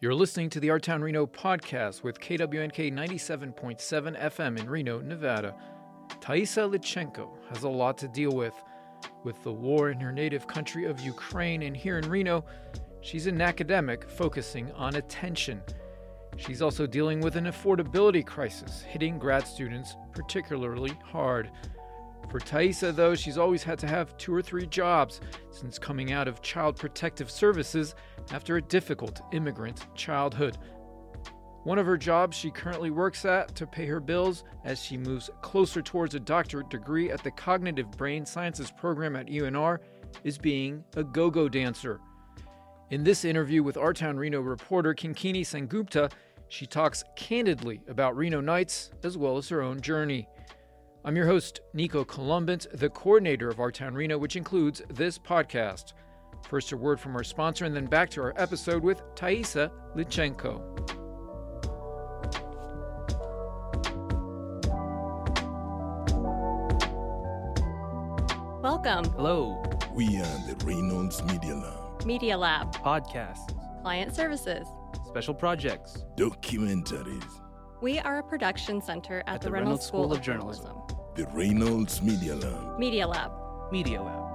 You're listening to the Our Town Reno podcast with KWNK 97.7 FM in Reno, Nevada. Taisa Lichenko has a lot to deal with. With the war in her native country of Ukraine and here in Reno, she's an academic focusing on attention. She's also dealing with an affordability crisis hitting grad students particularly hard. For Taisa, though, she's always had to have two or three jobs since coming out of Child Protective Services after a difficult immigrant childhood. One of her jobs she currently works at to pay her bills as she moves closer towards a doctorate degree at the Cognitive Brain Sciences program at UNR is being a go go dancer. In this interview with Our Town Reno reporter Kinkini Sengupta, she talks candidly about Reno Nights as well as her own journey. I'm your host, Nico Colombant, the coordinator of Our Town Reno, which includes this podcast. First, a word from our sponsor, and then back to our episode with Taisa Lichenko. Welcome. Hello. We are the Reynolds Media Lab. Media Lab. Podcasts. Client services. Special projects. Documentaries. We are a production center at, at the, the, Reynolds, Reynolds School, School, of Journalism. Journalism. The Reynolds Media Lab. Media Lab. Media Lab.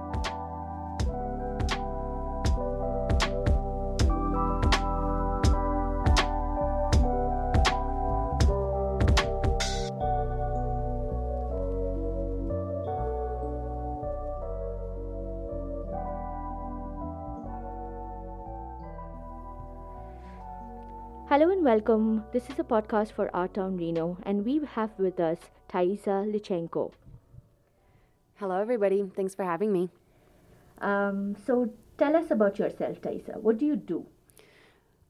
Welcome. This is a podcast for Our Town Reno, and we have with us Taisa Lichenko. Hello, everybody. Thanks for having me. Um, so, tell us about yourself, Taisa. What do you do?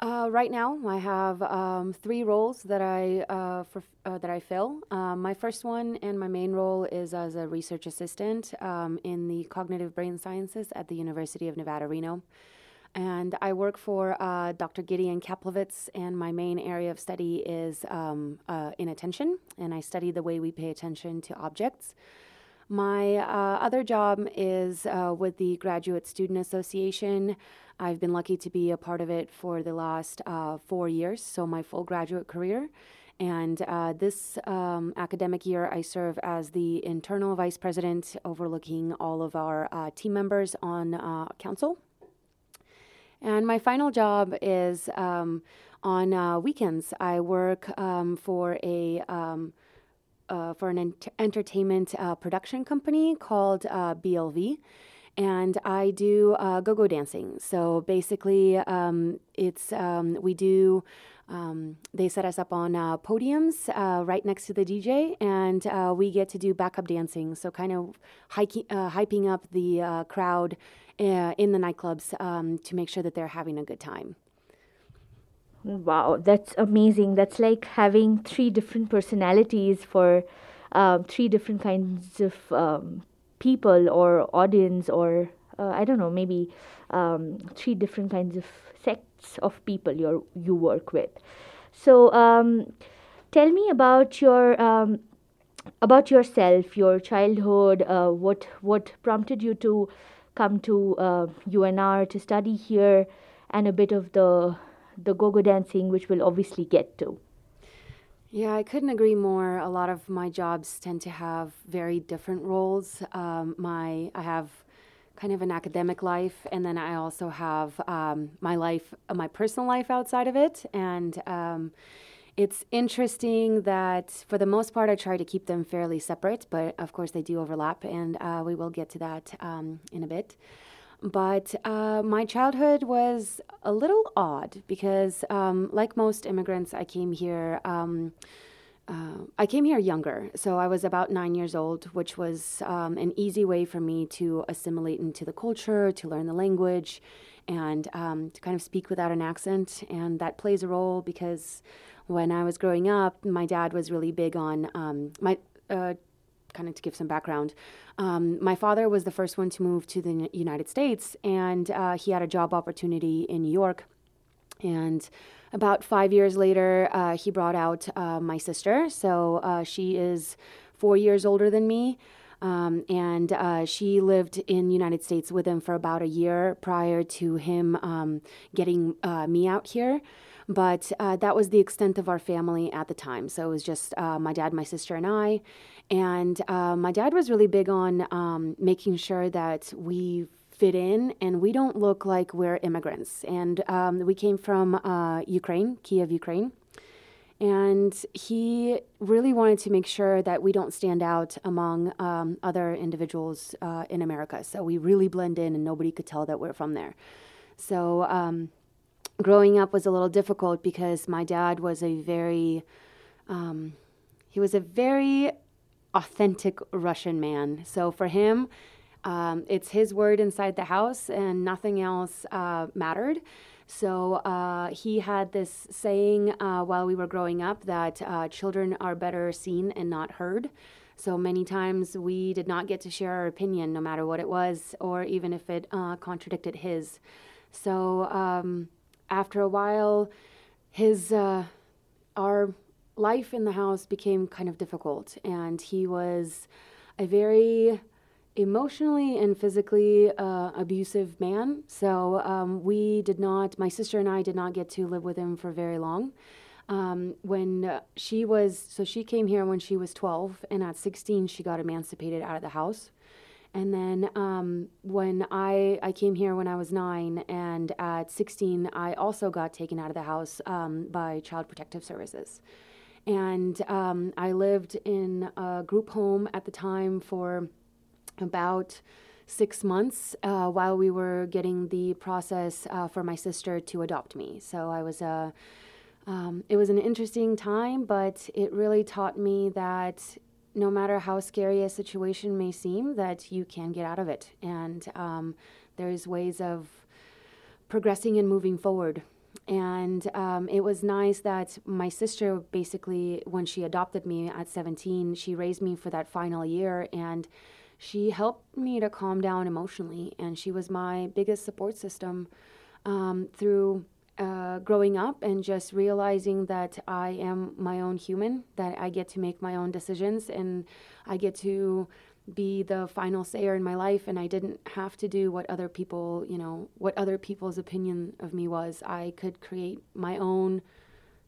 Uh, right now, I have um, three roles that I uh, for, uh, that I fill. Um, my first one and my main role is as a research assistant um, in the cognitive brain sciences at the University of Nevada, Reno and I work for uh, Dr. Gideon Caplovitz, and my main area of study is um, uh, inattention, and I study the way we pay attention to objects. My uh, other job is uh, with the Graduate Student Association. I've been lucky to be a part of it for the last uh, four years, so my full graduate career. And uh, this um, academic year, I serve as the internal vice president, overlooking all of our team members on council and my final job is um, on uh, weekends. I work um, for a um, uh, for an ent- entertainment uh, production company called uh, BLV, and I do uh, go-go dancing. So basically, um, it's um, we do. Um, they set us up on uh, podiums uh, right next to the DJ, and uh, we get to do backup dancing. So, kind of hiking, uh, hyping up the crowd uh, in the nightclubs um, to make sure that they're having a good time. Wow, that's amazing. That's like having three different personalities for uh, three different kinds of um, people or audience, or uh, I don't know, maybe um, three different kinds of sects of people you you work with. So, um, tell me about your um, about yourself, your childhood. Uh, what what prompted you to come to uh, UNR to study here, and a bit of the the go-go dancing, which we'll obviously get to. Yeah, I couldn't agree more. A lot of my jobs tend to have very different roles. Um, my I have kind of an academic life, and then I also have um, my life, uh, my personal life outside of it, and um, it's interesting that for the most part, I try to keep them fairly separate, but of course they do overlap, and uh, we will get to that um, in a bit. But uh, my childhood was a little odd because, um, like most immigrants, I came here. Um, uh, I came here younger, so I was about nine years old, which was um, an easy way for me to assimilate into the culture, to learn the language, and um, to kind of speak without an accent. And that plays a role because when I was growing up, my dad was really big on um, my. Uh, kind of to give some background, um, my father was the first one to move to the United States, and uh, he had a job opportunity in New York. And about five years later, uh, he brought out uh, my sister. So uh, she is four years older than me. Um, and uh, she lived in United States with him for about a year prior to him um, getting uh, me out here. But uh, that was the extent of our family at the time. So it was just uh, my dad, my sister, and I. And uh, my dad was really big on um, making sure that we fit in and we don't look like we're immigrants. And um, we came from uh, Ukraine, Kiev, Ukraine. And he really wanted to make sure that we don't stand out among um, other individuals uh, in America. So we really blend in and nobody could tell that we're from there. So um, growing up was a little difficult because my dad was a very, um, he was a very authentic Russian man. So for him, um, it's his word inside the house and nothing else uh, mattered. So uh, he had this saying uh, while we were growing up that uh, children are better seen and not heard. So many times we did not get to share our opinion, no matter what it was, or even if it uh, contradicted his. So um, after a while, his uh, our life in the house became kind of difficult, and he was a very emotionally and physically uh, abusive man. So um, we did not, my sister and I did not get to live with him for very long. Um, when she was, so she came here when she was 12, and at 16, she got emancipated out of the house. And then um, when I, I came here when I was nine, and at 16, I also got taken out of the house um, by Child Protective Services. And um, I lived in a group home at the time for about six months uh, while we were getting the process uh, for my sister to adopt me. So I was a. Uh, um, it was an interesting time, but it really taught me that no matter how scary a situation may seem, that you can get out of it, and um, there's ways of progressing and moving forward. And um, it was nice that my sister basically, when she adopted me at 17, she raised me for that final year and she helped me to calm down emotionally, and she was my biggest support system um, through uh, growing up and just realizing that I am my own human, that I get to make my own decisions, and I get to be the final sayer in my life and I didn't have to do what other people, you know, what other people's opinion of me was. I could create my own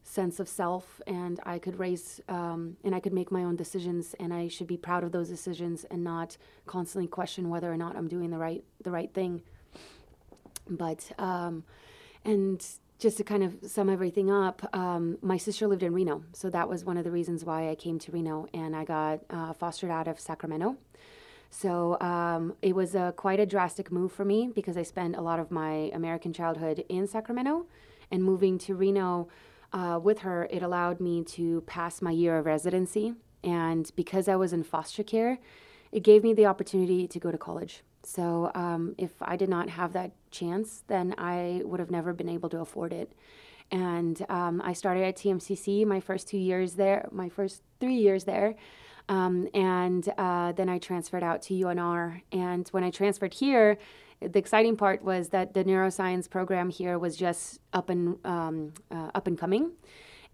sense of self and I could raise um, and I could make my own decisions and I should be proud of those decisions and not constantly question whether or not I'm doing the right the right thing. But um, and just to kind of sum everything up, um, my sister lived in Reno, so that was one of the reasons why I came to Reno and I got uh, fostered out of Sacramento. So um, it was a, quite a drastic move for me because I spent a lot of my American childhood in Sacramento, and moving to Reno uh, with her, it allowed me to pass my year of residency. And because I was in foster care, it gave me the opportunity to go to college. So um, if I did not have that chance, then I would have never been able to afford it. And um, I started at TMCC my first two years there, my first three years there. Um, and uh, then I transferred out to UNR. And when I transferred here, the exciting part was that the neuroscience program here was just up and um, uh, up and coming.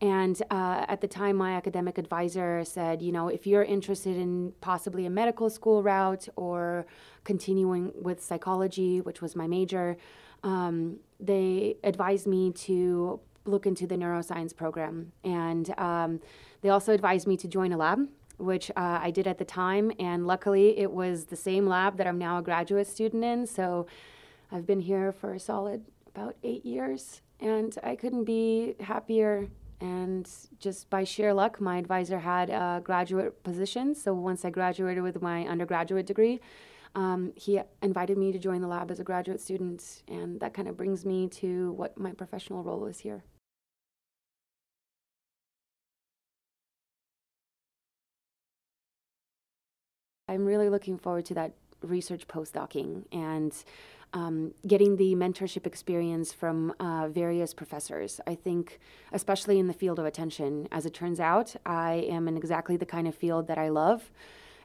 And uh, at the time, my academic advisor said, you know, if you're interested in possibly a medical school route or continuing with psychology, which was my major, um, they advised me to look into the neuroscience program. And um, they also advised me to join a lab which uh, I did at the time. And luckily, it was the same lab that I'm now a graduate student in. So I've been here for a solid about eight years, and I couldn't be happier. And just by sheer luck, my advisor had a graduate position. So once I graduated with my undergraduate degree, um, he invited me to join the lab as a graduate student. And that kind of brings me to what my professional role is here. I'm really looking forward to that research postdocing and um, getting the mentorship experience from uh, various professors. I think, especially in the field of attention, as it turns out, I am in exactly the kind of field that I love.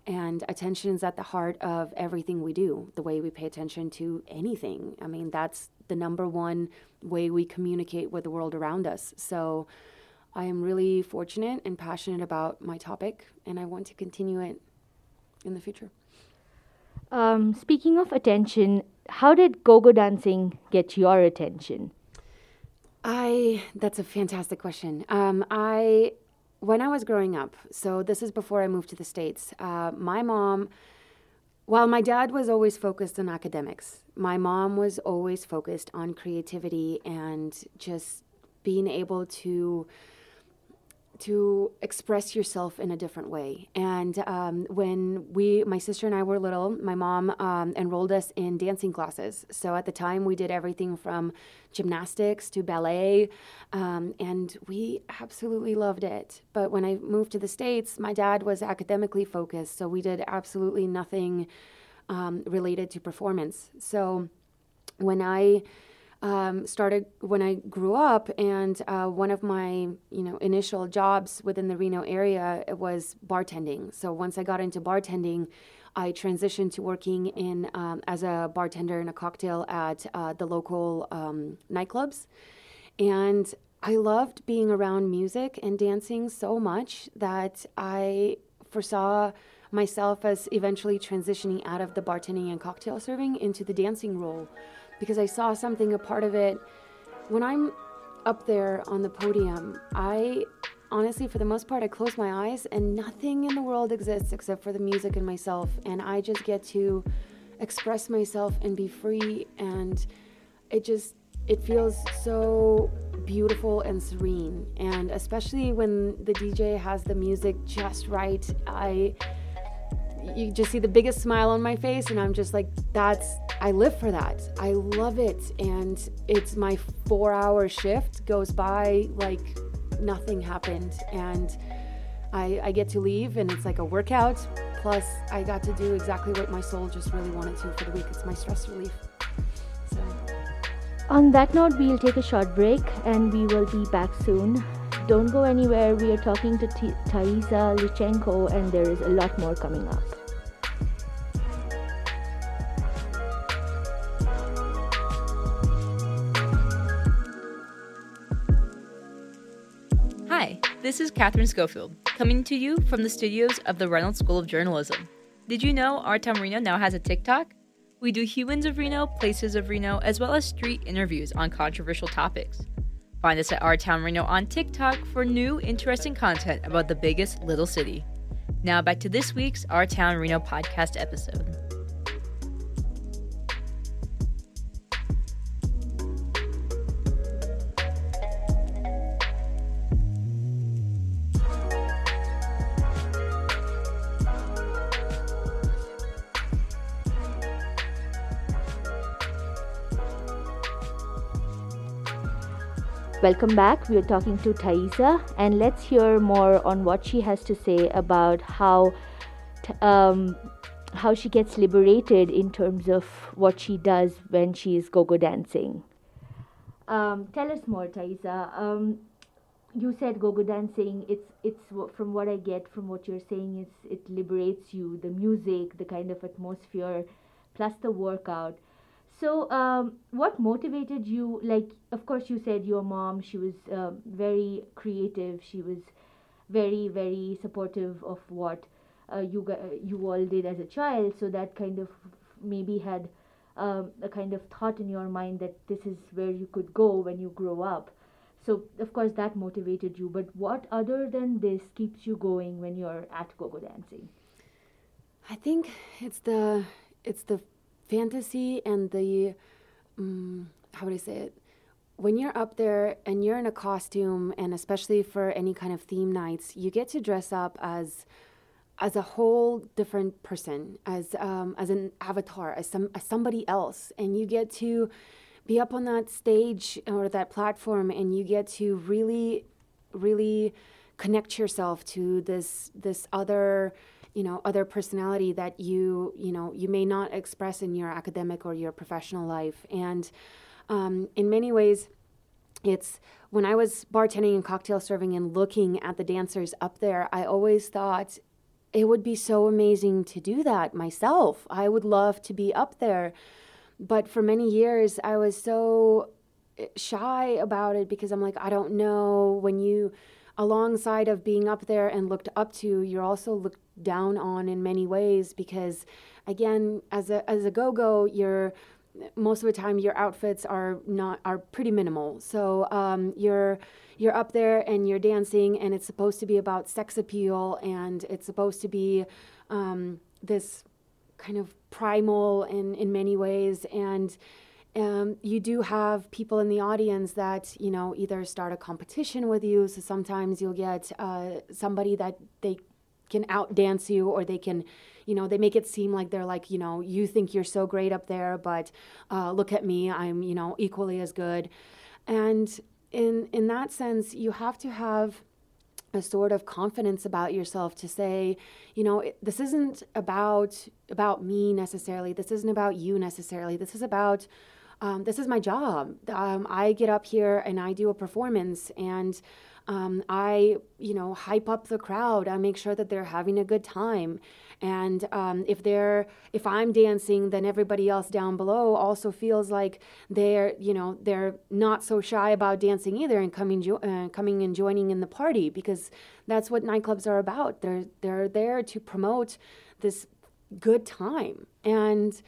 And attention is at the heart of everything we do, the way we pay attention to anything. I mean, that's the number one way we communicate with the world around us. So I am really fortunate and passionate about my topic, and I want to continue it in the future. Um, speaking of attention, how did go-go dancing get your attention? I that's a fantastic question. Um, I when I was growing up, so this is before I moved to the states. Uh, my mom, while my dad was always focused on academics, my mom was always focused on creativity and just being able to to express yourself in a different way. And um, when we, my sister and I were little, my mom um, enrolled us in dancing classes. So at the time, we did everything from gymnastics to ballet, um, and we absolutely loved it. But when I moved to the States, my dad was academically focused, so we did absolutely nothing um, related to performance. So when I um, started when I grew up, and uh, one of my you know initial jobs within the Reno area was bartending. So once I got into bartending, I transitioned to working in um, as a bartender in a cocktail at uh, the local um, nightclubs, and I loved being around music and dancing so much that I foresaw myself as eventually transitioning out of the bartending and cocktail serving into the dancing role because I saw something, a part of it. When I'm up there on the podium, I honestly, for the most part, I close my eyes and nothing in the world exists except for the music and myself. And I just get to express myself and be free. And it just, it feels so beautiful and serene. And especially when the DJ has the music just right, I you just see the biggest smile on my face and i'm just like that's i live for that. I love it. And it's my four hour shift goes by like nothing happened. And I, I get to leave and it's like a workout. Plus i got to do exactly what my soul just really wanted to for the week. It's my stress relief. So. On that note we'll take a short break and we will be back soon. Don't go anywhere. We are talking to T- Thaisa Lichenko, and there is a lot more coming up. This is Catherine Schofield, coming to you from the studios of the Reynolds School of Journalism. Did you know Our Town Reno now has a TikTok? We do humans of Reno, places of Reno, as well as street interviews on controversial topics. Find us at Our Town Reno on TikTok for new, interesting content about the biggest little city. Now back to this week's Our Town Reno podcast episode. Welcome back. We are talking to Thaisa, and let's hear more on what she has to say about how um, how she gets liberated in terms of what she does when she is go-go dancing. Um, tell us more, Thaisa. Um, you said go-go dancing. It's it's from what I get from what you're saying. It's it liberates you. The music, the kind of atmosphere, plus the workout so, um, what motivated you? Like, of course, you said your mom, she was uh, very creative. She was very, very supportive of what uh, you you all did as a child. So that kind of maybe had um, a kind of thought in your mind that this is where you could go when you grow up. So of course that motivated you. But what other than this keeps you going when you're at go-go dancing? I think it's the it's the fantasy and the um, how would I say it? When you're up there and you're in a costume, and especially for any kind of theme nights, you get to dress up as as a whole different person, as um, as an avatar, as some as somebody else, and you get to be up on that stage or that platform, and you get to really, really connect yourself to this this other you know other personality that you you know you may not express in your academic or your professional life. And um, in many ways it's when i was bartending and cocktail serving and looking at the dancers up there i always thought it would be so amazing to do that myself. I would love to be up there. But for many years i was so eh, shy about it because i'm like i don't know. When you alongside of being up there and looked up to, you're also looked down on in many ways because, again, as a as a go go, you're most of the time your outfits are not are pretty minimal. So um, you're you're up there and you're dancing, and it's supposed to be about sex appeal, and it's supposed to be um, this kind of primal in in many ways, and um, you do have people in the audience that you know either start a competition with you. So sometimes you'll get uh, somebody that they can outdance you, or they can, you know, they make it seem like they're like, you know, you think you're so great up there, but uh, look at me, I'm, you know, equally as good. And in in that sense, you have to have a sort of confidence about yourself to say, you know, it, this isn't about about me necessarily. This isn't about you necessarily. This is about um, this is my job. Um, I get up here and I do a performance and um, I, you know, hype up the crowd. I make sure that they're having a good time. And um, if they're, if I'm dancing, then everybody else down below also feels like they're, you know, they're not so shy about dancing either and coming, jo- uh, coming and joining in the party because that's what nightclubs are about. They're, they're there to promote this good time. And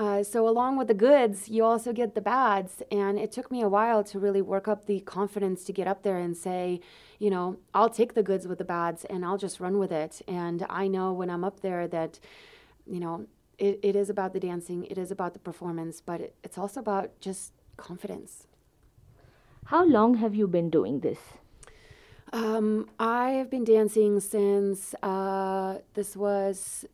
uh, so, along with the goods, you also get the bads. And it took me a while to really work up the confidence to get up there and say, you know, I'll take the goods with the bads and I'll just run with it. And I know when I'm up there that, you know, it, it is about the dancing, it is about the performance, but it, it's also about just confidence. How long have you been doing this? Um, I have been dancing since uh, this was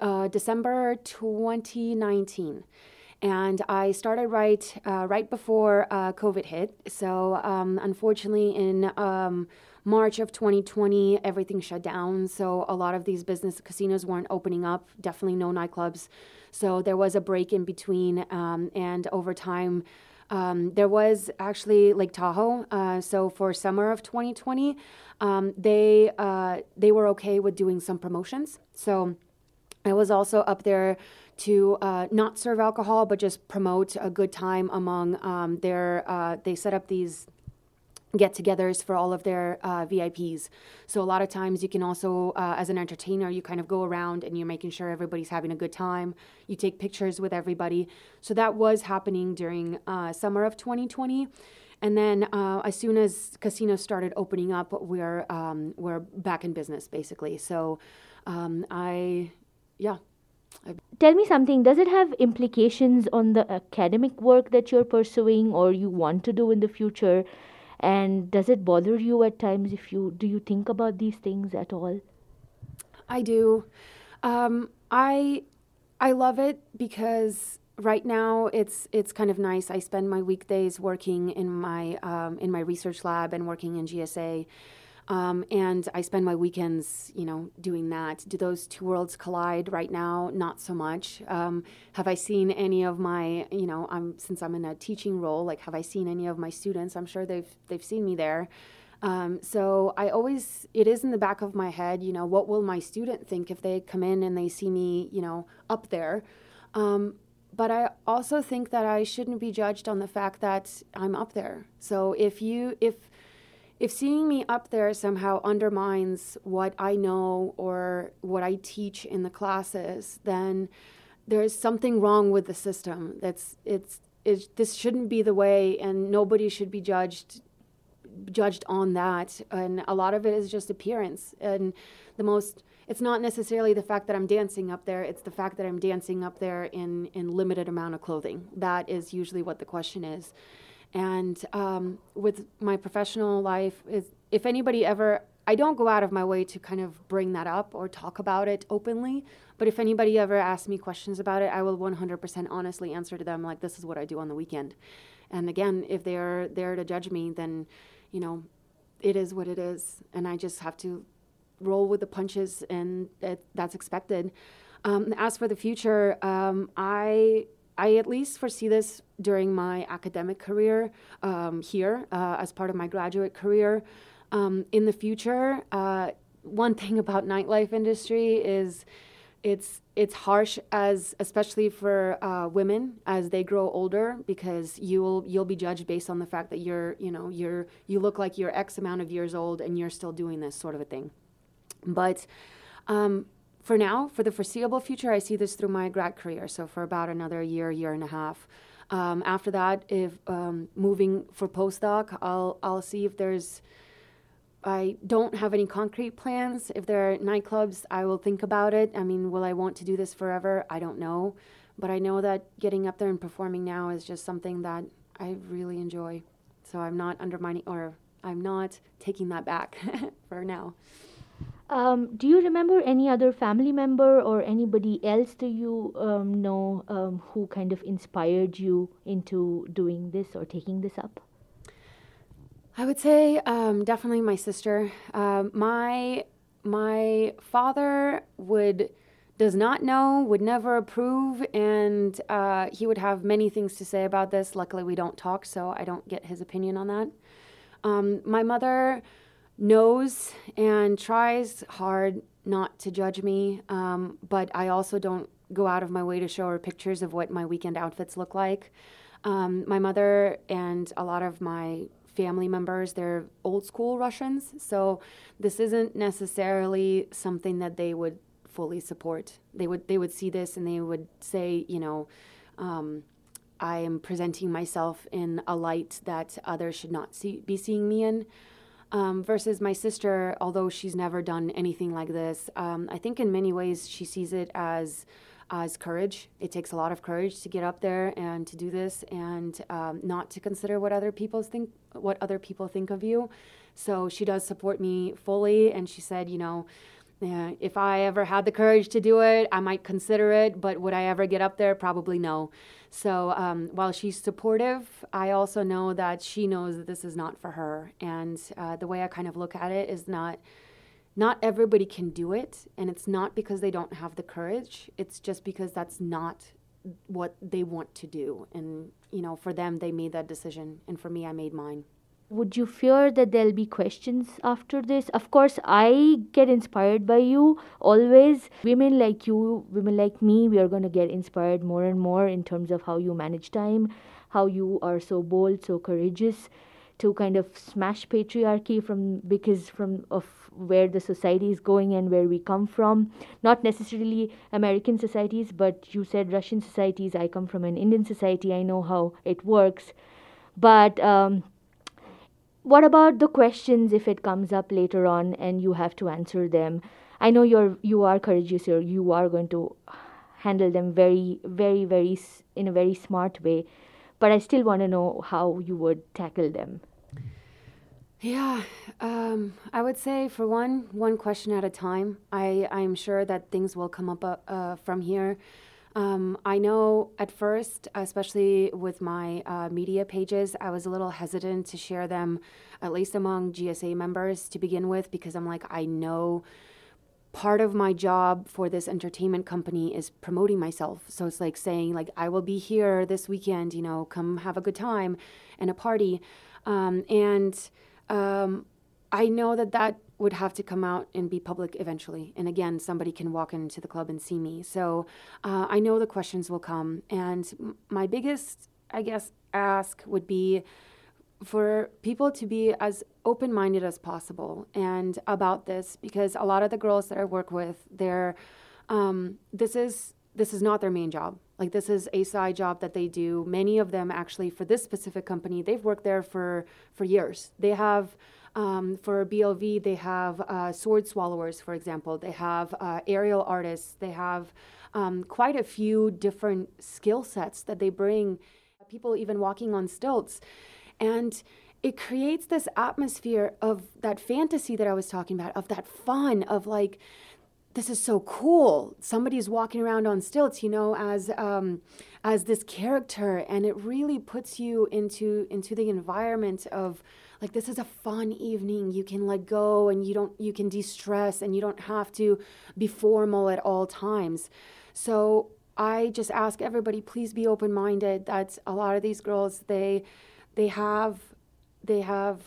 uh, December 2019 and I started right uh, right before uh, COVID hit. So um, unfortunately, in um, March of 2020, everything shut down. So a lot of these business casinos weren't opening up. Definitely no nightclubs. So there was a break in between, um, and over time. Um, there was actually Lake Tahoe. Uh, so for summer of 2020, um, they uh, they were okay with doing some promotions. So I was also up there to uh, not serve alcohol, but just promote a good time among um, their. Uh, they set up these get-togethers for all of their uh, VIPs. So a lot of times you can also, uh, as an entertainer, you kind of go around and you're making sure everybody's having a good time. You take pictures with everybody. So that was happening during uh, summer of 2020. And then uh, as soon as casinos started opening up, we're um, we're back in business basically. So um, I yeah. Tell me something. Does it have implications on the academic work that you're pursuing or you want to do in the future? And does it bother you at times if you do you think about these things at all? I do. Um, I I love it because right now it's it's kind of nice. I spend my weekdays working in my um, in my research lab and working in GSA. Um, and I spend my weekends, you know, doing that. Do those two worlds collide right now? Not so much. Um, have I seen any of my, you know, I'm since I'm in a teaching role, like have I seen any of my students? I'm sure they've they've seen me there. Um, so I always, it is in the back of my head, you know, what will my student think if they come in and they see me, you know, up there? Um, but I also think that I shouldn't be judged on the fact that I'm up there. So if you, if if seeing me up there somehow undermines what I know or what I teach in the classes, then there's something wrong with the system. That's it's, it's this shouldn't be the way, and nobody should be judged judged on that. And a lot of it is just appearance. And the most it's not necessarily the fact that I'm dancing up there, it's the fact that I'm dancing up there in in limited amount of clothing. That is usually what the question is. And um, with my professional life, is if anybody ever, I don't go out of my way to kind of bring that up or talk about it openly. But if anybody ever asks me questions about it, I will 100% honestly answer to them like, "This is what I do on the weekend." And again, if they're there to judge me, then you know, it is what it is, and I just have to roll with the punches, and it, that's expected. Um, as for the future, um, I I at least foresee this during my academic career um, here uh, as part of my graduate career. Um, in the future, uh, one thing about nightlife industry is it's it's harsh as especially for uh, women as they grow older because you'll you'll be judged based on the fact that you're you know you're you look like you're X amount of years old and you're still doing this sort of a thing. But um, for now, for the foreseeable future, I see this through my grad career. So for about another year, year and a half. Um, after that, if um, moving for postdoc, I'll I'll see if there's. I don't have any concrete plans. If there are nightclubs, I will think about it. I mean, will I want to do this forever? I don't know, but I know that getting up there and performing now is just something that I really enjoy. So I'm not undermining or I'm not taking that back for now. Um, do you remember any other family member or anybody else that you um, know um, who kind of inspired you into doing this or taking this up? I would say um, definitely my sister. Uh, my my father would does not know, would never approve, and uh, he would have many things to say about this. Luckily, we don't talk, so I don't get his opinion on that. Um, my mother knows and tries hard not to judge me, um, but I also don't go out of my way to show her pictures of what my weekend outfits look like. Um, my mother and a lot of my family members, they're old school Russians, so this isn't necessarily something that they would fully support. They would they would see this and they would say, you know, um, I am presenting myself in a light that others should not see, be seeing me in. Um, versus my sister, although she's never done anything like this, um, I think in many ways she sees it as as courage. It takes a lot of courage to get up there and to do this, and um, not to consider what other people think what other people think of you. So she does support me fully, and she said, you know, yeah, if I ever had the courage to do it, I might consider it, but would I ever get up there? Probably no. So um, while she's supportive, I also know that she knows that this is not for her. And uh, the way I kind of look at it is not not everybody can do it, and it's not because they don't have the courage. It's just because that's not what they want to do. And you know, for them, they made that decision, and for me, I made mine would you fear that there'll be questions after this? Of course i get inspired by you always. Women like you women like me we are going to get inspired more and more in terms of how you manage time how you are so bold so courageous to kind of smash patriarchy from because from of where the society is going and where we come from. Not necessarily american societies but you said russian societies. I come from an indian society. I know how it works. But um, what about the questions if it comes up later on and you have to answer them? I know you're you are courageous or you are going to handle them very very very in a very smart way but i still want to know how you would tackle them. Yeah um, i would say for one one question at a time. I i'm sure that things will come up uh from here um, I know at first, especially with my uh, media pages, I was a little hesitant to share them, at least among GSA members to begin with, because I'm like, I know part of my job for this entertainment company is promoting myself. So it's like saying, like, I will be here this weekend, you know, come have a good time and a party. Um, and um, I know that that would have to come out and be public eventually. And again, somebody can walk into the club and see me. So uh, I know the questions will come. And my biggest, I guess, ask would be for people to be as open minded as possible and about this because a lot of the girls that I work with, they're, um, this is this is not their main job. Like this is a side job that they do. Many of them actually for this specific company, they've worked there for for years. They have um, for BLV, they have uh, sword swallowers, for example. They have uh, aerial artists. They have um, quite a few different skill sets that they bring. People even walking on stilts. And it creates this atmosphere of that fantasy that I was talking about, of that fun, of like, this is so cool. Somebody's walking around on stilts, you know, as um, as this character, and it really puts you into into the environment of like this is a fun evening. You can let go and you don't you can de-stress and you don't have to be formal at all times. So i just ask everybody please be open-minded. That a lot of these girls they they have they have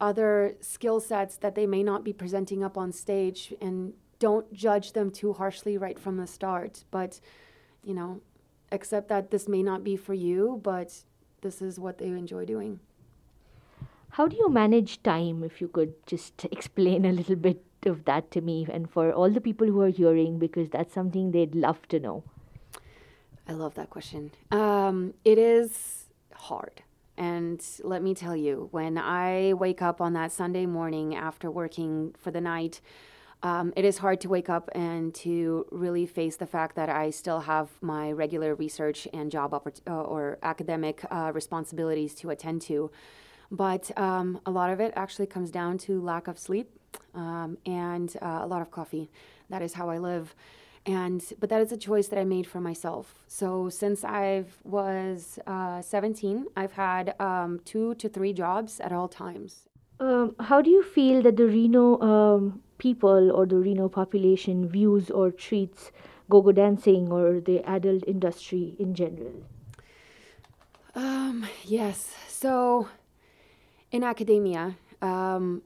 other skill sets that they may not be presenting up on stage and don't judge them too harshly right from the start. But you know accept that this may not be for you but this is what they enjoy doing how do you manage time? If you could just explain a little bit of that to me and for all the people who are hearing because that's something they'd love to know? I love that question. Um, it is hard. And let me tell you, when I wake up on that Sunday morning after working for the night, um, it is hard to wake up and to really face the fact that I still have my regular research and job oppor- uh, or academic uh, responsibilities to attend to. But um, a lot of it actually comes down to lack of sleep um, and uh, a lot of coffee. That is how I live. And but that is a choice that I made for myself. So since I was uh, 17, I've had um, two to three jobs at all times. Um, how do you feel that the Reno um, people or the Reno population views or treats go-go dancing or the adult industry in general? Um, yes. So in academia, um,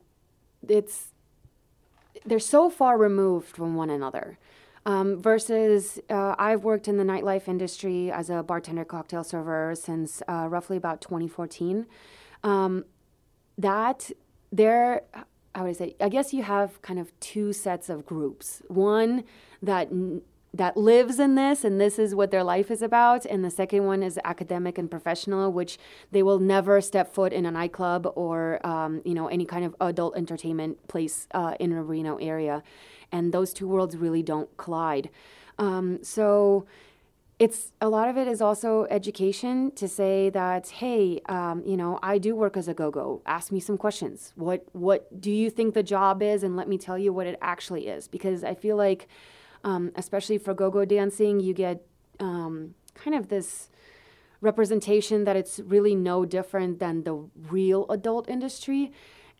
it's they're so far removed from one another. Um, versus, uh, I've worked in the nightlife industry as a bartender cocktail server since uh, roughly about 2014. Um, that there, how would I say? I guess you have kind of two sets of groups. One that that lives in this and this is what their life is about. And the second one is academic and professional which they will never step foot in a nightclub or um, you know any kind of adult entertainment place uh, in a reno area. And those two worlds really don't collide. Um, so it's a lot of it is also education to say that hey um, you know i do work as a go-go. Ask me some questions. What what do you think the job is? And let me tell you what it actually is. Because i feel like um, especially for go-go dancing you get um, kind of this representation that it's really no different than the real adult industry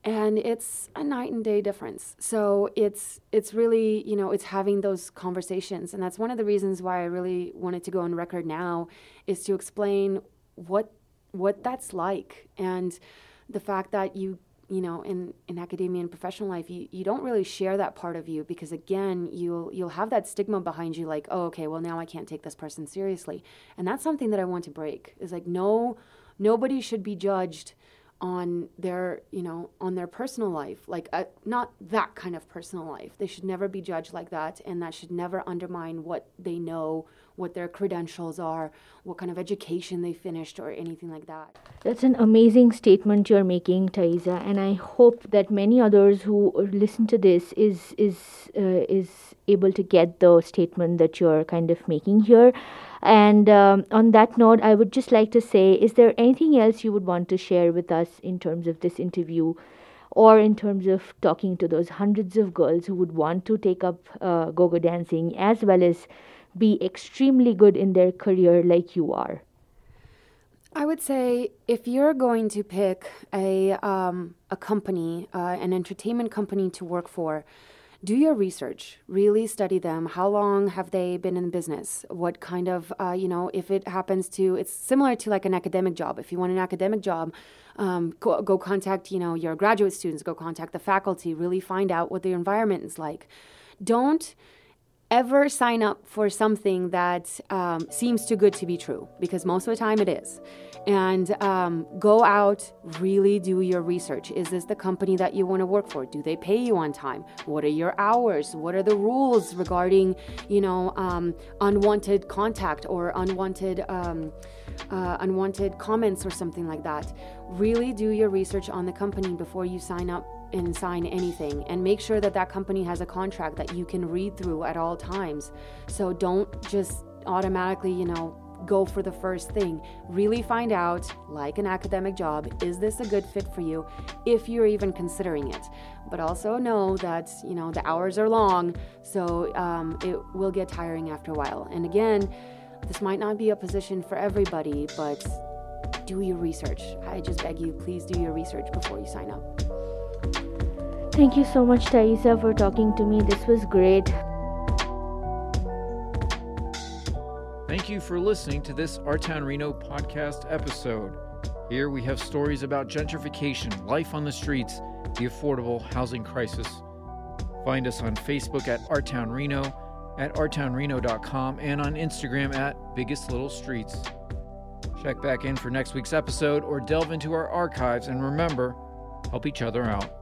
and it's a night and day difference. So it's it's really you know it's having those conversations and that's one of the reasons why i really wanted to go on record now is to explain what what that's like and the fact that you you know in in academia and professional life you, you don't really share that part of you because again you'll you'll have that stigma behind you like oh okay well now i can't take this person seriously. And that's something that i want to break is like no nobody should be judged on their you know on their personal life like uh, not that kind of personal life. They should never be judged like that and that should never undermine what they know what their credentials are what kind of education they finished or anything like that that's an amazing statement you're making Thaisa and I hope that many others who listen to this is is uh, is able to get the statement that you're kind of making here and um, on that note, I would just like to say is there anything else you would want to share with us in terms of this interview? Or in terms of talking to those hundreds of girls who would want to take up uh, go go dancing as well as be extremely good in their career like you are? I would say if you're going to pick a um, a company, uh, an entertainment company to work for, do your research. Really study them. How long have they been in business? What kind of uh, you know if it happens to it's similar to like an academic job. If you want an academic job um, go, go contact you know your graduate students go contact the faculty really find out what the environment is like. Don't ever sign up for something that um, seems too good to be true because most of the time it is. And um, go out really do your research. Is this the company that you want to work for? Do they pay you on time? What are your hours? What are the rules regarding you know um, unwanted contact or unwanted um, uh, unwanted comments or something like that? Really do your research on the company before you sign up and sign anything and make sure that that company has a contract that you can read through at all times so don't just automatically you know go for the first thing. Really find out, like an academic job, is this a good fit for you if you're even considering it? But also know that, you know, the hours are long, so um, it will get tiring after a while. And again, this might not be a position for everybody, but do your research. I just beg you, please do your research before you sign up. Thank you so much, Thaisa, for talking to me. This was great. Thank you for listening to this Our Town Reno podcast episode. Here we have stories about gentrification, life on the streets, the affordable housing crisis. Find us on Facebook at Our Town Reno, at ourtownreno.com, and on Instagram at Biggest Little Streets. Check back in for next week's episode or delve into our archives and remember, help each other out.